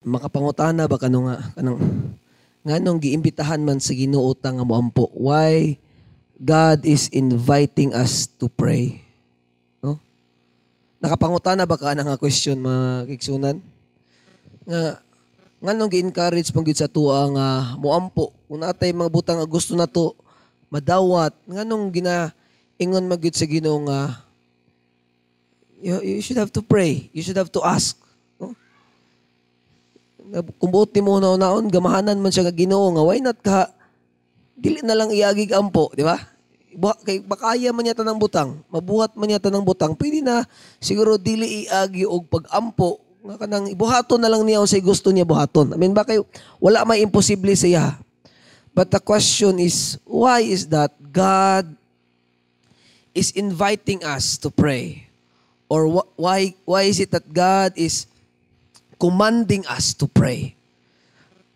makapangutana ba kano nga kanang nganong giimbitahan man sa Ginoo ta nga moampo? Why God is inviting us to pray? No? Nakapangutana ba ka nga question mga kigsunan nga nganong gi-encourage pang sa tuwa nga moampo? Kung natay mga butang nga gusto nato madawat nganong gina ingon magyud sa Ginoo nga you, you should have to pray. You should have to ask kung buot ni mo na naon gamahanan man siya nga Ginoo nga why not ka dili na lang iagig ampo, di ba? Kay bakaya man yata ng butang, mabuhat man yata ng butang, pwede na siguro dili iagi og pagampo nga kanang ibuhaton na lang niya sa gusto niya buhaton. I mean ba kay wala may imposible sa iya. But the question is why is that God is inviting us to pray? Or why why is it that God is commanding us to pray.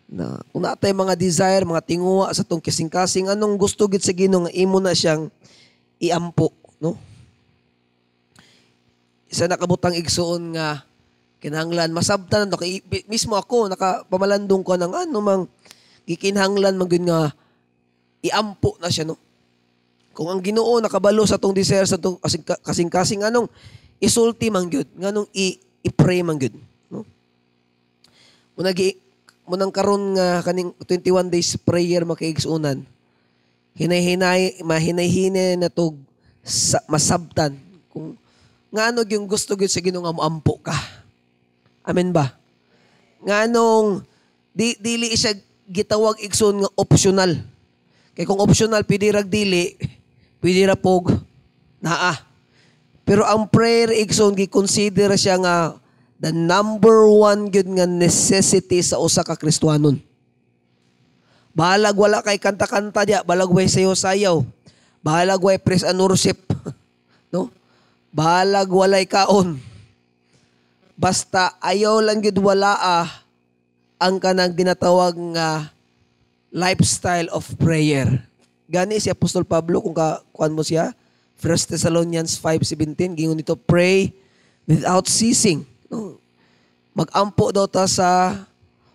Na kung natay mga desire, mga tinguha sa tong kasing-kasing, anong gusto gid sa Ginoo nga imo na siyang iampo, no? Isa nakabutang igsuon nga kinahanglan masabtan no kay mismo ako nakapamalandong ko ng ano mang gikinahanglan man nga iampo na siya no. Kung ang Ginoo nakabalo sa tong desire sa tong kasing-kasing anong isulti man gyud nganong i-pray man gyud Munagi munang karon nga kaning 21 days prayer makaigsunan. Hinay-hinay mahinay-hinay na tog sa, masabtan kung ngano yung gusto gyud sa Ginoo nga moampo ka. Amen ba? Nganong di dili siya gitawag igsoon nga optional. Kay kung optional pwede rag dili, pwede ra pog naa. Pero ang prayer igsoon gi-consider siya nga the number one gyud nga necessity sa usa ka Kristiyanon. Bahalag wala kay kanta-kanta dia, balag way sayo-sayaw. Bahalag way praise and worship. no? Bahalag walay kaon. Basta ayaw lang gyud wala ah, ang kanang ginatawag nga lifestyle of prayer. Gani si Apostol Pablo kung ka kuan mo siya, 1 Thessalonians 5:17 gingon nito pray without ceasing. Magampo daw ta sa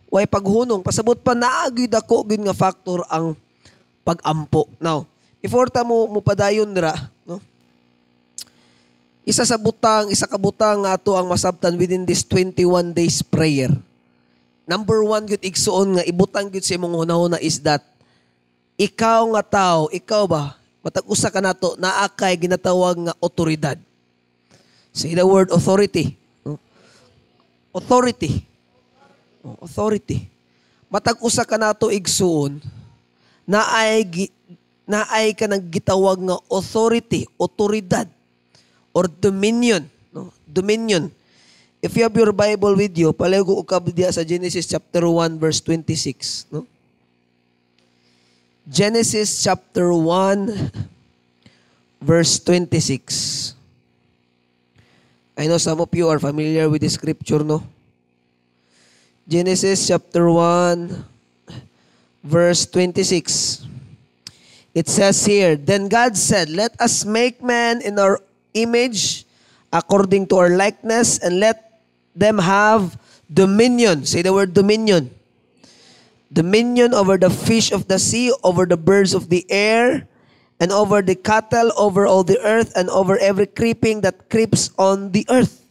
way paghunong. Pasabot pa naagid ako gid nga factor ang pagampo. Now, before ta mo mupadayon dira, no? Isa sa butang, isa ka butang nga ato ang masabtan within this 21 days prayer. Number one gyud igsuon nga ibutang gyud sa imong hunahuna is that ikaw nga tao, ikaw ba, matag usa ka nato naa kay ginatawag nga otoridad. Say the word authority. Authority. Oh, authority. Matag usa ka nato igsuon na ay na ay ka nang gitawag nga authority, otoridad or dominion, no? Dominion. If you have your Bible with you, palago ukab diya sa Genesis chapter 1 verse 26, no? Genesis chapter 1 verse 26. I know some of you are familiar with the scripture, no? Genesis chapter 1, verse 26. It says here, Then God said, Let us make man in our image, according to our likeness, and let them have dominion. Say the word dominion. Dominion over the fish of the sea, over the birds of the air, and over the cattle, over all the earth, and over every creeping that creeps on the earth.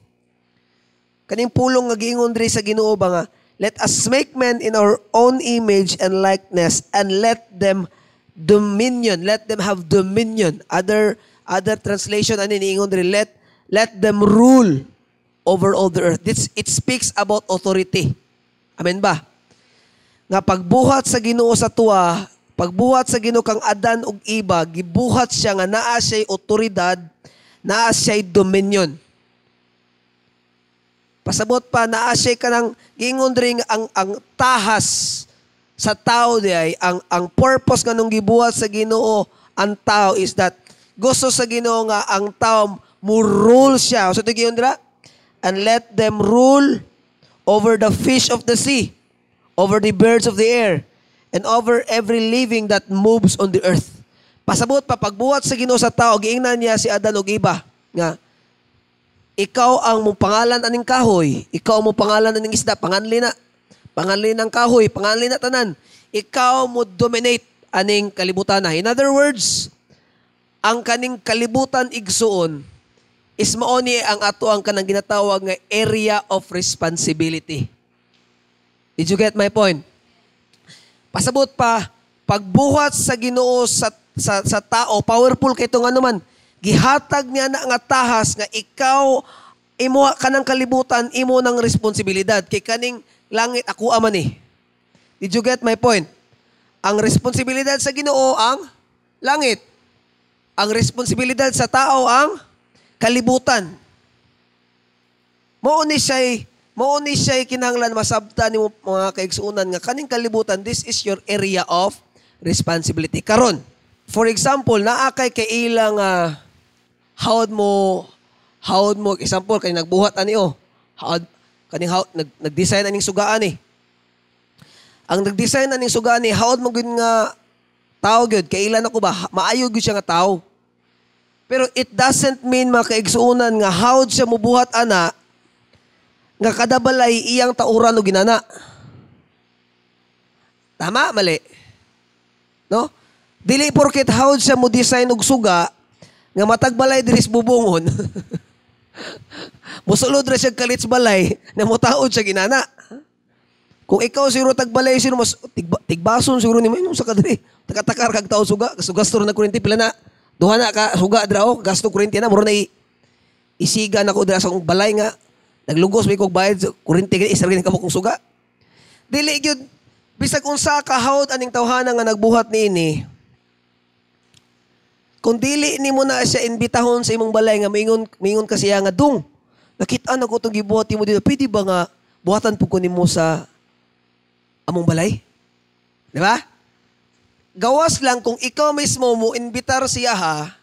Kaning pulong nga giingon diri sa Ginoo ba nga, let us make men in our own image and likeness and let them dominion, let them have dominion. Other other translation ani niingon diri let let them rule over all the earth. This it speaks about authority. Amen ba? Nga pagbuhat sa Ginoo sa tuwa, Pagbuhat sa Ginoo kang Adan ug Iba, gibuhat siya nga naa siya'y otoridad, naa siya'y dominion. Pasabot pa naa siya kanang gingon ring ang ang tahas sa tao di ay ang ang purpose nganong gibuhat sa Ginoo ang tao is that gusto sa Ginoo nga ang tao mo rule siya. So dira and let them rule over the fish of the sea, over the birds of the air, and over every living that moves on the earth. Pasabot pa pagbuhat sa Ginoo sa tao giingnan niya si Adan ug iba nga ikaw ang mo pangalan aning kahoy, ikaw ang mo pangalan aning isda, panganli na. pangalan ng kahoy, pangalan na tanan, ikaw mo dominate aning kalibutan na. In other words, ang kaning kalibutan igsuon is maoni ang ato ang kanang ginatawag nga area of responsibility. Did you get my point? Pasabot pa, pagbuhat sa Ginoo sa, sa, sa tao, powerful kay ito nga naman, gihatag niya na nga tahas nga ikaw imo kanang kalibutan imo ng responsibilidad kay kaning langit ako aman eh. Did you get my point? Ang responsibilidad sa Ginoo ang langit. Ang responsibilidad sa tao ang kalibutan. Mao ni siya mao ni siya kinahanglan masabtan nimo mga kaigsuunan nga kaning kalibutan this is your area of responsibility karon. For example, naa kay kay ilang uh, hawd mo hawd mo example kay nagbuhat ani oh. Hawd kaning hawd nag, nag-design aning sugaan eh. Ang nag-design aning sugaan ni hawd mo gud nga tao gyud kay ilan ako ba maayo gyud siya nga tao. Pero it doesn't mean mga kaigsuunan nga hawd siya mubuhat ana nga kada balay iyang tauran o ginana. Tama, mali. No? Dili porket hawd siya mo design og suga nga matag balay diris bubungon. Musulod ra siya kalits balay na mutaod siya ginana. Kung ikaw siguro tagbalay sino mas tigba, tigbason siguro ni mo sa kadiri. Takatakar kag tao suga, gasto na kuryente pila na. Duha na ka suga dra oh, gasto kuryente na muro na isiga na ko dira sa balay nga Naglugos may kog bayad kuryente gani isa gani kamo kong suga. Dili gyud bisag unsa ka hawd aning tawhana nga nagbuhat niini. Kung dili nimo na siya imbitahon sa imong balay nga mingon mingon ka siya nga dung. Nakita na ko itong gibuhat mo dito. Pwede ba nga buhatan po ko nimo sa among balay? Di ba? Gawas lang kung ikaw mismo mo inbitar siya ha,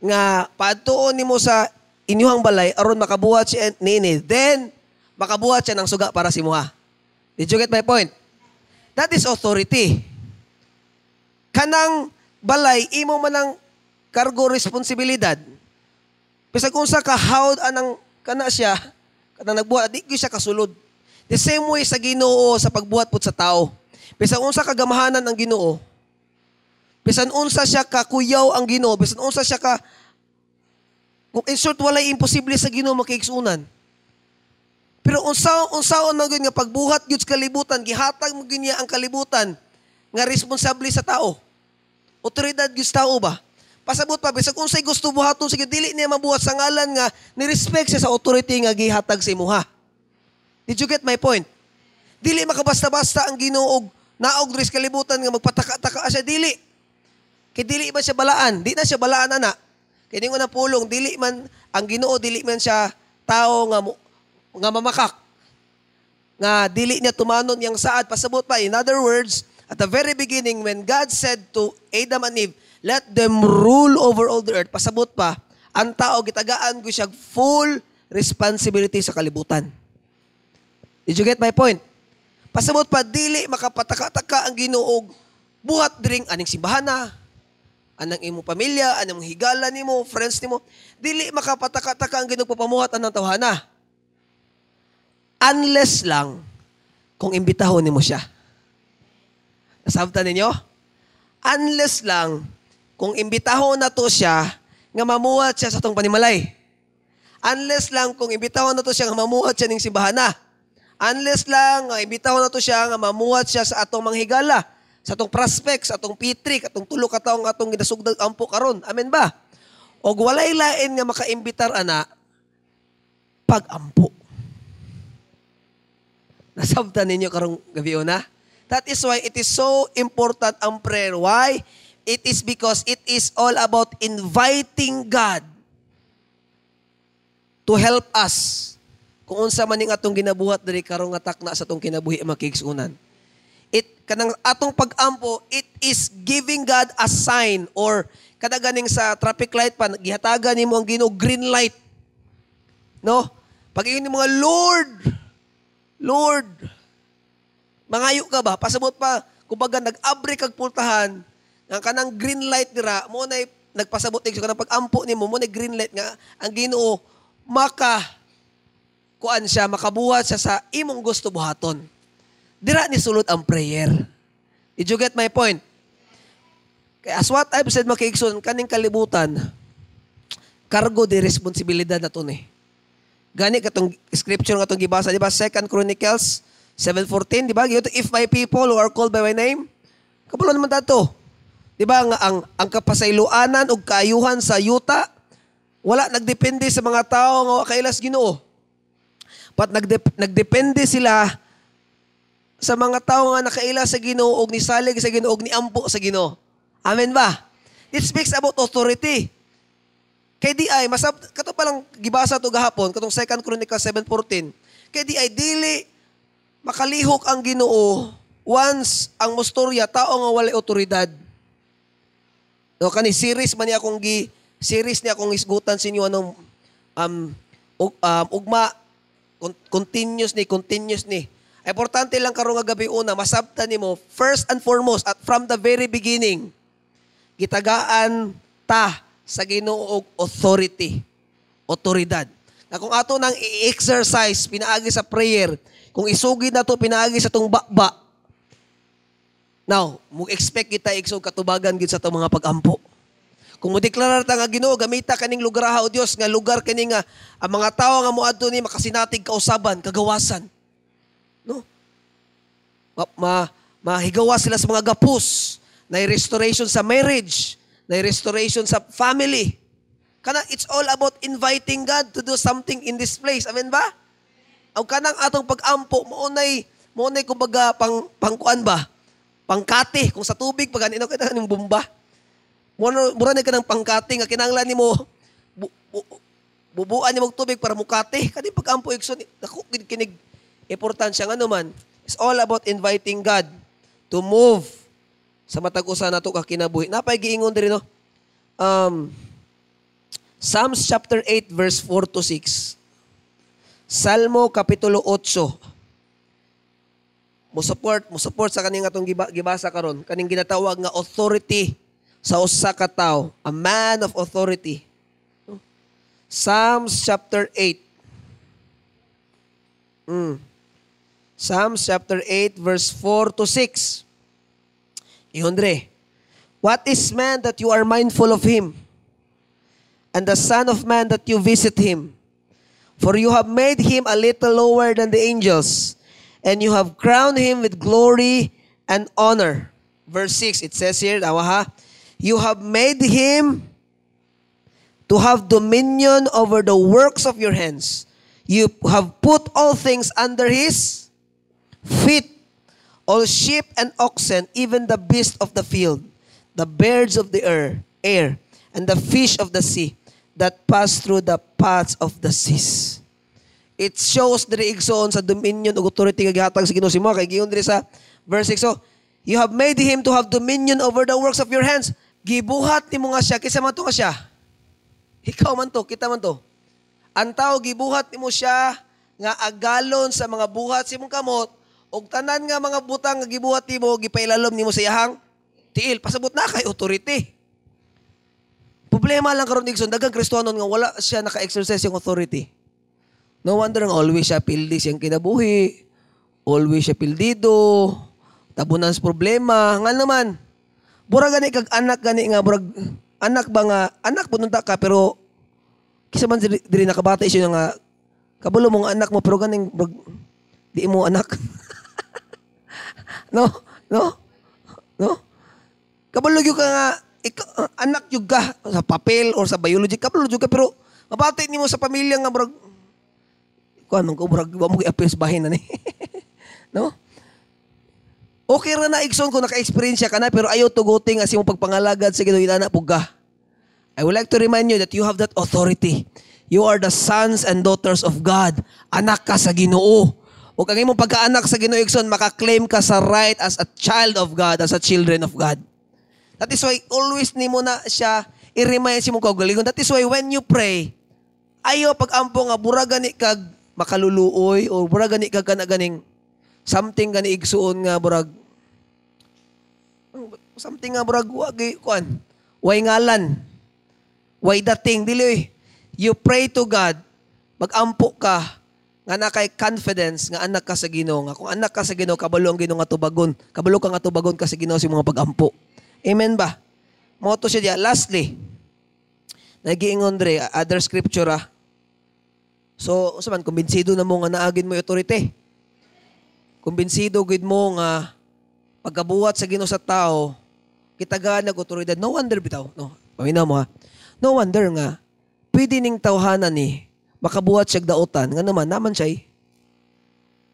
nga patuon nimo sa inyuhang balay aron makabuhat siya nini. Then, makabuhat siya ng suga para si muha. Did you get my point? That is authority. Kanang balay, imo man ang cargo responsibilidad. Bisag kung sa kahawd anang kana siya, kanang nagbuhat, di ko siya kasulod. The same way sa ginoo sa pagbuhat put sa tao. Bisan unsa kagamahanan ang ginoo, bisan unsa siya kakuyaw ang ginoo, bisan unsa siya ka kung in short, walay imposible sa Ginoo makiigsunan. Pero unsaon unsaon man gyud nga pagbuhat gyud sa kalibutan, gihatag mo gyud ang kalibutan nga responsable sa tao. Otoridad gyud sa tao ba? Pasabot pa bisag unsay gusto buhaton sige dili niya mabuhat sa ngalan nga ni respect siya sa authority nga gihatag sa imuha. Did you get my point? Dili makabasta-basta ang Ginoo naog diri kalibutan nga magpataka-taka siya dili. Kay dili ba siya balaan? Di na siya balaan ana. Kini ko na pulong dili man ang Ginoo dili man siya tao nga nga mamakak. Nga dili niya tumanon yang saad pasabot pa. In other words, at the very beginning when God said to Adam and Eve, let them rule over all the earth, pasabot pa, ang tao gitagaan ko siya full responsibility sa kalibutan. Did you get my point? Pasabot pa, dili makapataka-taka ang ginoo buhat diring aning simbahana, anang imo pamilya, anang higala nimo, friends nimo, dili makapataka-taka ang ginugpapamuhat anang tawhana. Unless lang kung imbitahon nimo siya. Nasabtan ninyo? Unless lang kung imbitahon na to siya nga mamuhat siya sa tong panimalay. Unless lang kung imbitahon na to siya nga mamuhat siya ning simbahana. Unless lang nga imbitahon na to siya nga mamuhat siya sa atong manghigala sa atong prospects, sa atong pitrik, atong tulo ka taong atong ginasugdag ampo karon. Amen ba? O walay lain nga makaimbitar ana pag-ampo. Nasabtan ninyo karong gabi na? That is why it is so important ang prayer. Why? It is because it is all about inviting God to help us kung unsa man ning atong ginabuhat diri karong nga takna sa atong kinabuhi makigsunan it kanang atong pag-ampo it is giving God a sign or kada ganing sa traffic light pa gihatagan nimo ang Ginoo green light. No? Pag ingon mga Lord Lord mangayo ka ba? Pasabot pa. Kumbaga nag-abre kag pultahan nga kanang green light dira mo na nagpasabot ig kanang pag-ampo nimo mo na green light nga ang Ginoo maka kuan siya makabuhat siya sa imong gusto buhaton. Dira ni sulod ang prayer. Did you get my point? Kaya as what I've said makiigsoon kaning kalibutan kargo di responsibilidad na to ni. Gani katong scripture nga tong gibasa, di ba? Second Chronicles 7:14, di ba? If my people who are called by my name, kabalo naman dato. Di ba nga ang ang kapasayloanan ug kaayuhan sa yuta wala nagdepende sa mga tao nga kailas Ginoo. But nagdep- nagdepende sila sa mga tao nga nakaila sa Ginoo og nisalig sa Ginoo og niampo sa Ginoo. Amen ba? It speaks about authority. Kay di ay masab kato pa lang gibasa to gahapon katong 2 Chronicles 7:14. Kay di ay dili makalihok ang Ginoo once ang mustorya tao nga walay otoridad. No kani series man niya akong gi series niya akong isgutan sa inyo anong um, ug, um ugma con- continuous ni continuous ni. Importante lang karon nga gabi una masabtan nimo first and foremost at from the very beginning gitagaan ta sa Ginoo authority, otoridad. Na kung ato nang i-exercise pinaagi sa prayer, kung isugid na to pinaagi sa tong bakba, now, mo expect kita igsog katubagan gid sa tong mga pagampo. Kung mo deklarar ta nga Ginoo gamita kaning lugar ha o Dios nga lugar kani nga ang mga tawo nga moadto ni makasinatig kausaban, kagawasan. Ma, ma mahigawa sila sa mga gapos, na restoration sa marriage, na restoration sa family. Kana it's all about inviting God to do something in this place. Amen ba? Ang kanang atong pag-ampo mo nay mo nay kumbaga pang pangkuan ba? Pangkati kung sa tubig pag anino kita ning bomba. Mura mura ni kanang pangkati nga kinahanglan nimo bu, bu, bubuan nimo tubig para mukati. Kani pag-ampo igsoon dako kinig importansya nga naman. It's all about inviting God to move sa matag usa nato ka kinabuhi. Napay giingon diri no. Um, Psalms chapter 8 verse 4 to 6. Salmo kapitulo 8. Mo support, mo support sa kaning atong giba, gibasa karon, kaning ginatawag nga authority sa usa ka tawo, a man of authority. Psalms chapter 8. Mm. Psalms chapter 8 verse 4 to 6. Ihondre. What is man that you are mindful of him? And the son of man that you visit him? For you have made him a little lower than the angels, and you have crowned him with glory and honor. Verse 6, it says here, ha, you have made him to have dominion over the works of your hands. You have put all things under his feet, all sheep and oxen, even the beasts of the field, the birds of the air, air, and the fish of the sea that pass through the paths of the seas. It shows diri igsoon sa dominion ug authority nga gihatag sa Ginoo si mo kay giyon diri sa verse 6 so you have made him to have dominion over the works of your hands. Gibuhat nimo nga siya kisa man to nga siya. Ikaw man to, kita man to. Ang tao gibuhat nimo siya nga agalon sa mga buhat sa imong kamot ug tanan nga mga butang nga gibuhat nimo gipailalom nimo sa iyahang tiil pasabot na kay authority. Problema lang karon Igsoon, daghang Kristiyanon nga wala siya naka-exercise yung authority. No wonder nga always siya pildi siyang kinabuhi. Always siya pildido. Tabunan sa problema. Nga naman, burag gani kag anak gani nga burag anak ba nga anak pununta ka pero kisa man diri, nakabata siya nga kabalo mong anak mo pero ganing di mo anak. no? No? No? Kabalo ka nga ikaw, anak yung ka sa papel or sa biology, kabalo ka, pero mabati ni mo sa pamilya nga, brag, kuhan man ko, brag, wa mo i-appeal sa bahin na ni. no? Okay ra na igsoon kung naka-experience ka na, pero ayaw tuguting as yung pagpangalagad sa Ginoo ina pugga. I would like to remind you that you have that authority. You are the sons and daughters of God. Anak ka sa Ginoo. O kang imong pagkaanak sa Ginoo igsoon, makaklaim ka sa right as a child of God, as a children of God. That is why always ni mo na siya i-remind si mo kaugalingon. That is why when you pray, ayo pag-ampo nga buraga ni kag makaluluoy o buraga ni kag kana something gani igsuon nga burag something nga burag wagi kuan way ngalan way dating dili you pray to God magampo ka nga na kay confidence nga anak ka sa Ginoo nga kung anak ka sa Ginoo kabalo ang Ginoo nga tubagon. Kabalo ka nga tubagon ka sa Ginoo sa mga pagampo. Amen ba? Mo to siya diya lastly nagiingon dre other scripture ah. So usa man kumbinsido na mo nga naagin mo authority. Kumbinsido gid mo nga pagkabuhat sa Ginoo sa tao kitagaan nag otoridad no wonder bitaw. No paminaw mo ha? No wonder nga pwede ning tawhanan ni makabuhat siya dautan nga naman naman siya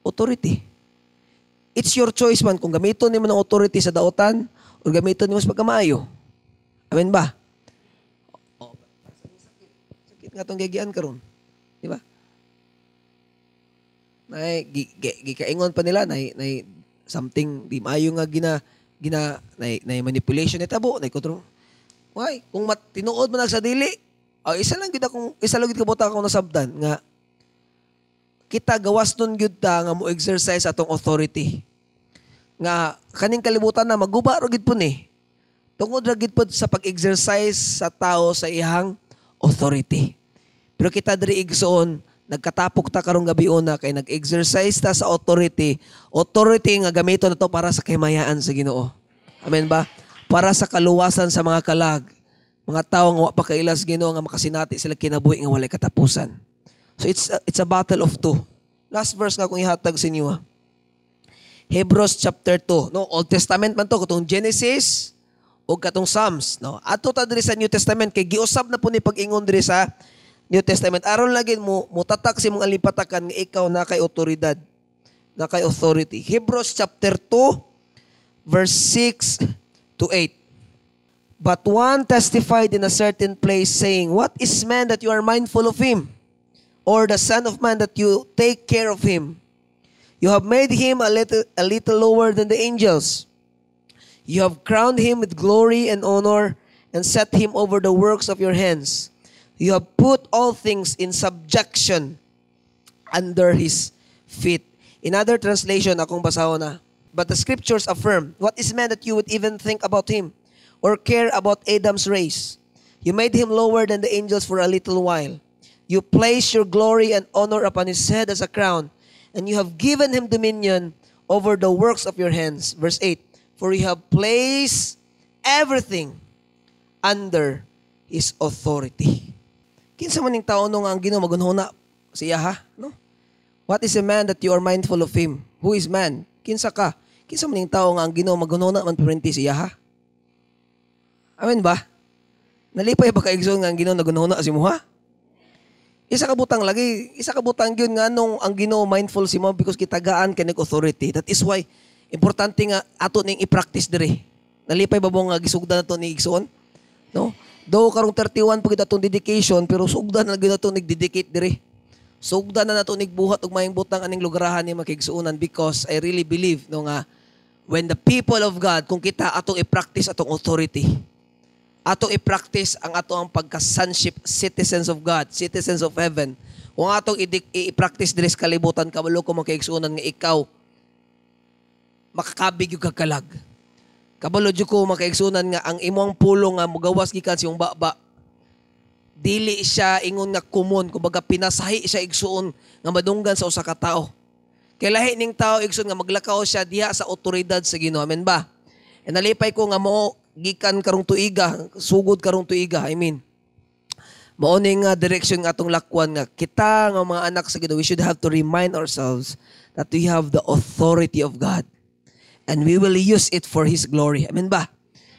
authority. It's your choice man kung gamiton nimo ng authority sa dautan o gamiton nimo sa pagkamaayo. Amen ba? Oh, sakit, sakit nga tong gigian karon. Di ba? Nay gikaingon pa nila nay nay something di maayo nga gina gina nay, nay manipulation ni tabo nay kontrol why? Kung mat, tinuod man sa dili oh, isa lang gid akong isa lang gid kabota akong nasabdan nga kita gawas nun gyud ta nga mo exercise atong authority nga kaning kalibutan na maguba ro gid po ni tungod ra gid pod sa pag-exercise sa tao sa ihang authority pero kita diri igsoon nagkatapok ta karong gabi una kay nag-exercise ta sa authority. Authority nga gamiton nato para sa kahimayaan sa Ginoo. Amen ba? Para sa kaluwasan sa mga kalag. Mga tawo nga pa kailas Ginoo nga makasinati sila kinabuhi nga walay katapusan. So it's a, it's a battle of two. Last verse nga kung ihatag sa inyo. Ha? Hebrews chapter 2. No, Old Testament man to katong Genesis o katong Psalms, no. Ato ta diri sa New Testament kay giusab na po ni pag-ingon diri sa New Testament. Aron lagi mo, mutatak si mga lipatakan nga ikaw na kay otoridad, na kay authority. Hebrews chapter 2, verse 6 to 8. But one testified in a certain place, saying, What is man that you are mindful of him? Or the son of man that you take care of him? You have made him a little, a little lower than the angels. You have crowned him with glory and honor and set him over the works of your hands. You have put all things in subjection under His feet. In other translation, akong basahon But the scriptures affirm, What is man that you would even think about him, or care about Adam's race? You made him lower than the angels for a little while. You place your glory and honor upon his head as a crown, and you have given him dominion over the works of your hands. Verse 8, For you have placed everything under his authority. Kinsa man ning tawo no nga ang Ginoo magunhuna siya ha, no? What is a man that you are mindful of him? Who is man? Kinsa ka? Kinsa man ning tawo nga ang Ginoo magunhuna man perenti siya ha? Amen ba? Nalipay ba kaigsoon nga ang Ginoo nagunhuna si mo ha? Isa ka butang lagi, isa ka butang gyud nga nung ang Ginoo mindful si mo because kitagaan kay authority. That is why importante nga ato ning i-practice diri. Nalipay ba mo nga gisugdan nato ni igsoon? No? Do karong 31 pagid atong dedication pero sugdan na gyud nato nagdedicate diri. Sugdan na nato nigbuhat og maayong butang aning lugrahan ni makigsuonan because I really believe no nga when the people of God kung kita atong i-practice atong authority atong i-practice ang atong pagka-sonship citizens of God, citizens of heaven. Kung atong i-practice diri sa kalibutan kabalo ko makigsuonan nga ikaw makakabig yung kakalag. Kabalo jud ko makaigsunan nga ang imong pulong nga mugawas gikan siyong baba. Dili siya ingon nga kumon, kumbaga pinasahi siya igsuon nga madunggan sa usa ka tawo. Kay ning tawo igsuon nga maglakaw siya diha sa otoridad sa Ginoo. Amen ba? E nalipay ko nga mo gikan karong tuiga, sugod karong tuiga, I mean. Mao ning uh, direction nga atong lakwan nga kita nga mga anak sa Ginoo, we should have to remind ourselves that we have the authority of God and we will use it for His glory. Amen ba?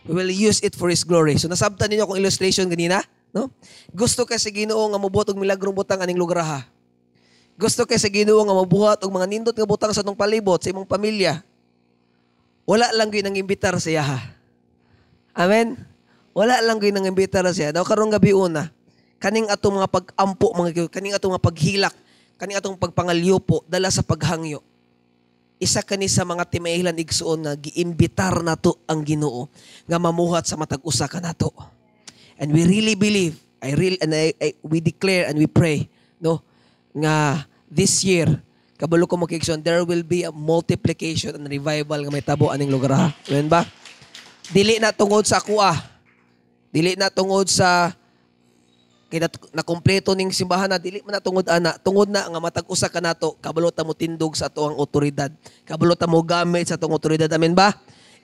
We will use it for His glory. So nasabtan ninyo akong illustration ganina, no? Gusto kay sa Ginoo nga mobuhat og milagrong butang aning lugar ha. Gusto kay sa Ginoo nga mabuhat og mga nindot nga butang sa atong palibot sa imong pamilya. Wala lang gyud nang imbitar siya ha. Amen. Wala lang gyud nang imbitar siya. Daw karong gabi una, kaning atong mga pag-ampo mga kaning atong mga paghilak, kaning atong pagpangalyopo dala sa paghangyo isa kani sa mga timahilan igsuon nga giimbitar nato ang Ginoo nga mamuhat sa matag usa ka nato. And we really believe, I real and I, I, we declare and we pray no nga this year kabalo ko makikson there will be a multiplication and revival nga may tabo aning lugar ha. Amen ba? Dili na tungod sa kuha. Dili na tungod sa kay na, nakumpleto ning simbahan na dili man na tungod ana tungod na nga matag usa ka nato kabalo ta mo tindog sa ato ang otoridad kabalo ta mo gamit sa atong otoridad amen ba?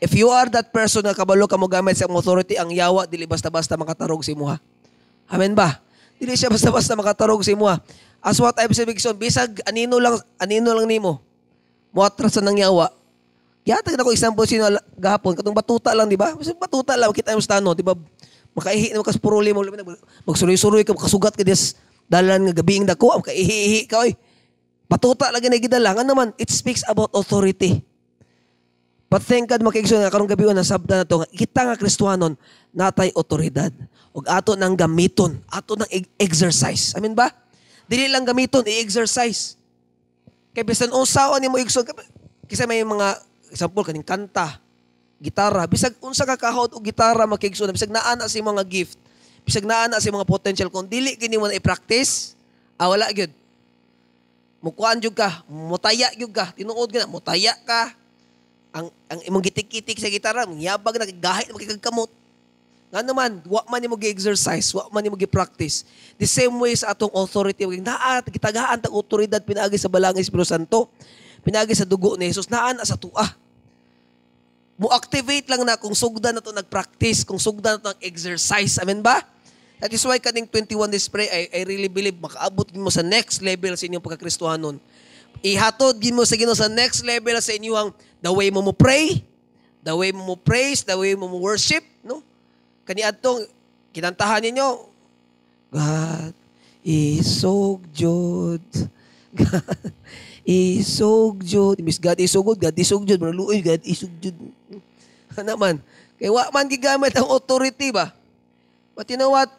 If you are that person nga kabalo ka mo gamit sa authority ang yawa dili basta-basta makatarog sa imuha amen ba? Dili siya basta-basta makatarog sa imuha as what I've said bisag anino lang anino lang nimo? Mo atras sa nang yawa Yatag na ko example sino gahapon katong batuta lang di ba? Batuta lang kita mo stano di ba? Makaihi na makas puruli mo magsuroy-suroy ka makasugat ka des dalan nga gabi dako makaihi ka oy. Patuta lagi na gidala nga naman it speaks about authority. But thank God makiigso nga karong gabi na sabda na to nga kita nga Kristohanon natay otoridad ug ato nang gamiton, ato nang exercise. Amen ba? Dili lang gamiton, i-exercise. Kay bisan usawa nimo igsoon kisa may mga example kaning kanta, gitara. Bisag unsa ka kahod og gitara makigsuon bisag naa na si mga gift bisag naa na si mga potential kung dili kini mo na i-practice ah wala gyud. Mukuan jud ka mutaya jud ka tinuod ka mutaya ka. Ang ang imong gitik-gitik sa gitara yabag na gahit makikagkamot nga naman wa man nimo gi-exercise wa man nimo gi-practice. The same way sa atong authority naa gitagaan tag otoridad pinaagi sa balangay Espiritu Santo pinaagi sa dugo ni Jesus naa na sa tuah mo-activate lang na kung sugdan na to nag-practice, kung sugdan na to nag-exercise. Amen ba? That is why kaning 21 days pray, I, I really believe makaabot mo sa next level sa inyong pagkakristohanon. Ihatod mo sa Ginoo sa next level sa inyong the way mo mo pray, the way mo mo praise, the way mo mo worship, no? Kani adtong kinantahan ninyo, God is so good. God isog jud. Imbis God isugod God isog jud. Maluoy God isog jud. Naman kay wa man gigamit ang authority ba? But you know what?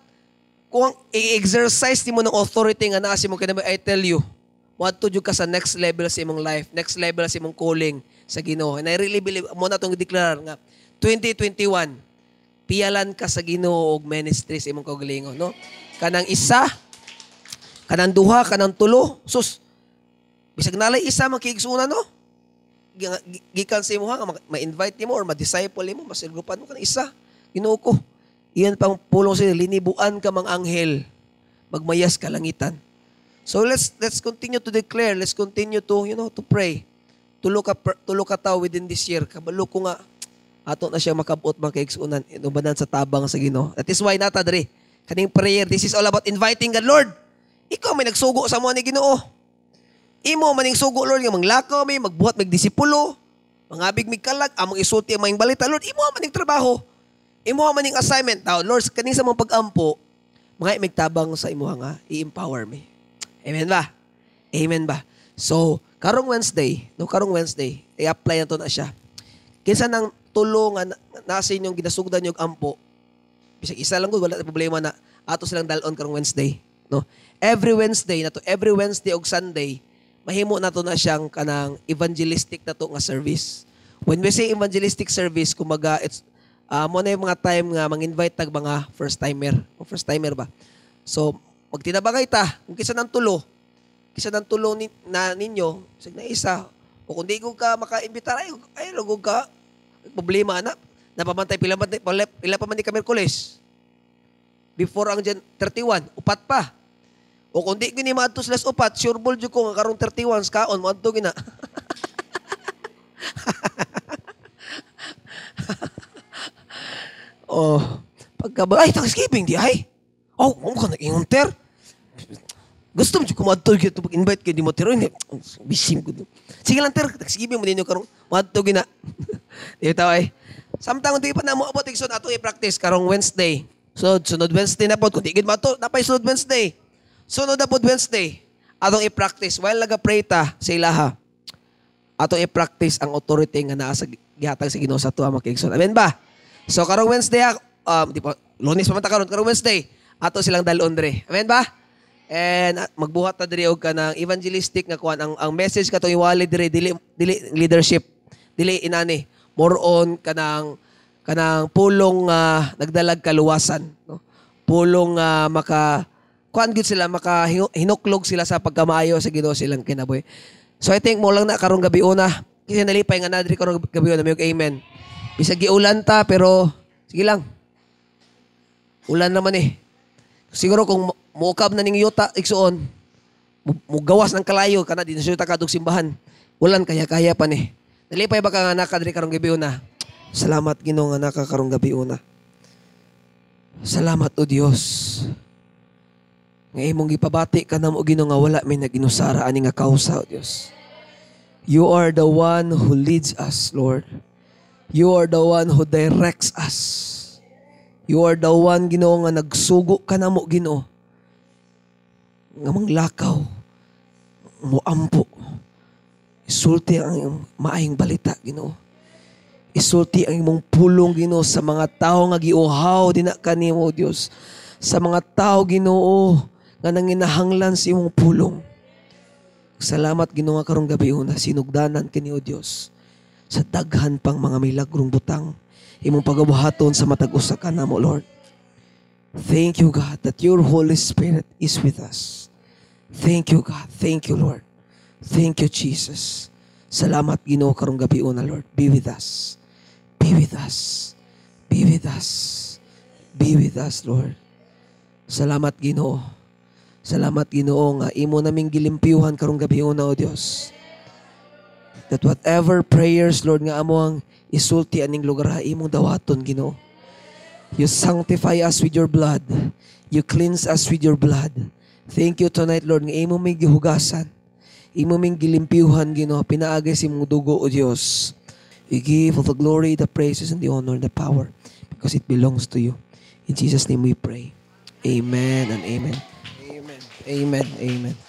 Kung i-exercise nimo ng authority nga naa si mo kinabay I tell you what to ka sa next level sa imong life next level sa imong calling sa Ginoo. And I really believe mo na tong deklara nga 2021 piyalan ka sa Ginoo og ministry sa imong kaugalingon no? Kanang isa kanang duha kanang tulo sus Bisag nalay isa makigsunan no. Gikan sa imo nga ma-invite nimo or ma-disciple nimo, masilgupan mo kan isa. Ginoo ko. Iyan pang pulong sa linibuan ka mang anghel. Magmayas ka langitan. So let's let's continue to declare, let's continue to, you know, to pray. Tulo ka tulo ka tawo within this year. Kabalo ko nga ato na siya makabot makaigsunan inubanan sa tabang sa Ginoo. That is why nata dre kaning prayer this is all about inviting God Lord. Ikaw may nagsugo sa mo ni Ginoo. Imo maning sugo Lord nga manglakaw mi magbuhat mig disipulo. Mangabig mig kalag among isulti ang maing balita Lord imo maning trabaho. Imo maning assignment now Lord kaning sa mga pagampo mga imigtabang sa imo nga i-empower me. Amen ba? Amen ba? So, karong Wednesday, no karong Wednesday, i-apply na to na siya. Kinsa nang tulungan na sa inyong ginasugdan yung ampo. Bisag isa lang gud wala problema na ato silang dalon karong Wednesday, no? Every Wednesday na to, every Wednesday og Sunday, mahimo na to na siyang kanang evangelistic na to nga service. When we say evangelistic service, kumaga, it's, uh, mo na yung mga time nga mang-invite tag mga first timer. O first timer ba? So, magtinabagay ta, kung kisa ng tulo, kisa ng tulo ni, na ninyo, sig na isa, o kung di ko ka maka-imbitar, ay, ay, lugog ka, problema na, napamantay, pila, pila, pila pa man ni Kamerkules. Before ang Jan 31, upat pa. O kung di gini maadto sila upat, sure ball ko nga karong 31 kaon maadto gina. oh, pagka ay Thanksgiving di ay. Oh, mo ka nag-ingunter. Gusto mo ko maadto gyud pag invite kay di mo tiro ni bisim ko. Sige lang ter, Thanksgiving mo dinyo karong maadto gina. di taw ay. Samtang di pa na mo abot igsoon ato i-practice karong Wednesday. So, sunod Wednesday na po. Kung di gid mato, napay sunod Wednesday. Sunod na po Wednesday, atong i-practice while naga-pray ta sa ilaha. Atong i-practice ang authority nga naa sa gihatag sa Ginoo sa tuwa makigson. Amen ba? So karong Wednesday, um, di pa, Lunes pa man ta karon, karong Wednesday, ato silang dalon dre. Amen ba? And uh, magbuhat ta diri og kanang evangelistic nga kuan ang ang message kato iwali diri dili dili leadership dili inani more on kanang kanang pulong uh, nagdalag kaluwasan no pulong uh, maka kuan gud sila maka hinuklog sila sa pagkamaayo sa Ginoo silang kinabuhi. So I think mo lang na karong gabi una kasi nalipay nga nadri karong gabi una may amen. Bisag giulan ta pero sige lang. Ulan naman eh. Siguro kung muukab na ning yuta igsuon, mu- mugawas ng kalayo kana di na siya takadog simbahan. Walan kaya kaya pa ni. Nalipay ba ka nga naka diri karong gabi una? Salamat Ginoo nga naka karong gabi una. Salamat o Dios. Nga imong gipabati ka namo Ginoo nga wala may naginusara ani nga kausa o Dios. You are the one who leads us, Lord. You are the one who directs us. You are the one, Ginoo, nga nagsugo ka na mo, Ginoo. Nga manglakaw, muampo. Isulti ang maayong balita, Ginoo. Isulti ang imong pulong, Ginoo, sa mga tao nga giuhaw din na kanimo, Dios. Sa mga tao, Ginoo, nga nanginahanglan sa imong pulong. Salamat, Ginoo, karong gabi una, sinugdanan kini, O Dios sa daghan pang mga milagrong butang imong pagabuhaton sa matag usa ka namo Lord. Thank you God that your Holy Spirit is with us. Thank you God. Thank you Lord. Thank you Jesus. Salamat Ginoo karong gabi una Lord. Be with us. Be with us. Be with us. Be with us Lord. Salamat Ginoo. Salamat Ginoo nga imo naming gilimpyuhan karong gabi una o Dios that whatever prayers, Lord, nga amo ang isulti aning lugar ha, imong dawaton, Ginoo. You sanctify us with your blood. You cleanse us with your blood. Thank you tonight, Lord, nga imo may gihugasan. Imo may gilimpiuhan, Ginoo. Pinaagay sa imong dugo, O Dios. We give all the glory, the praises, and the honor, and the power because it belongs to you. In Jesus' name we pray. Amen and. Amen. Amen. Amen.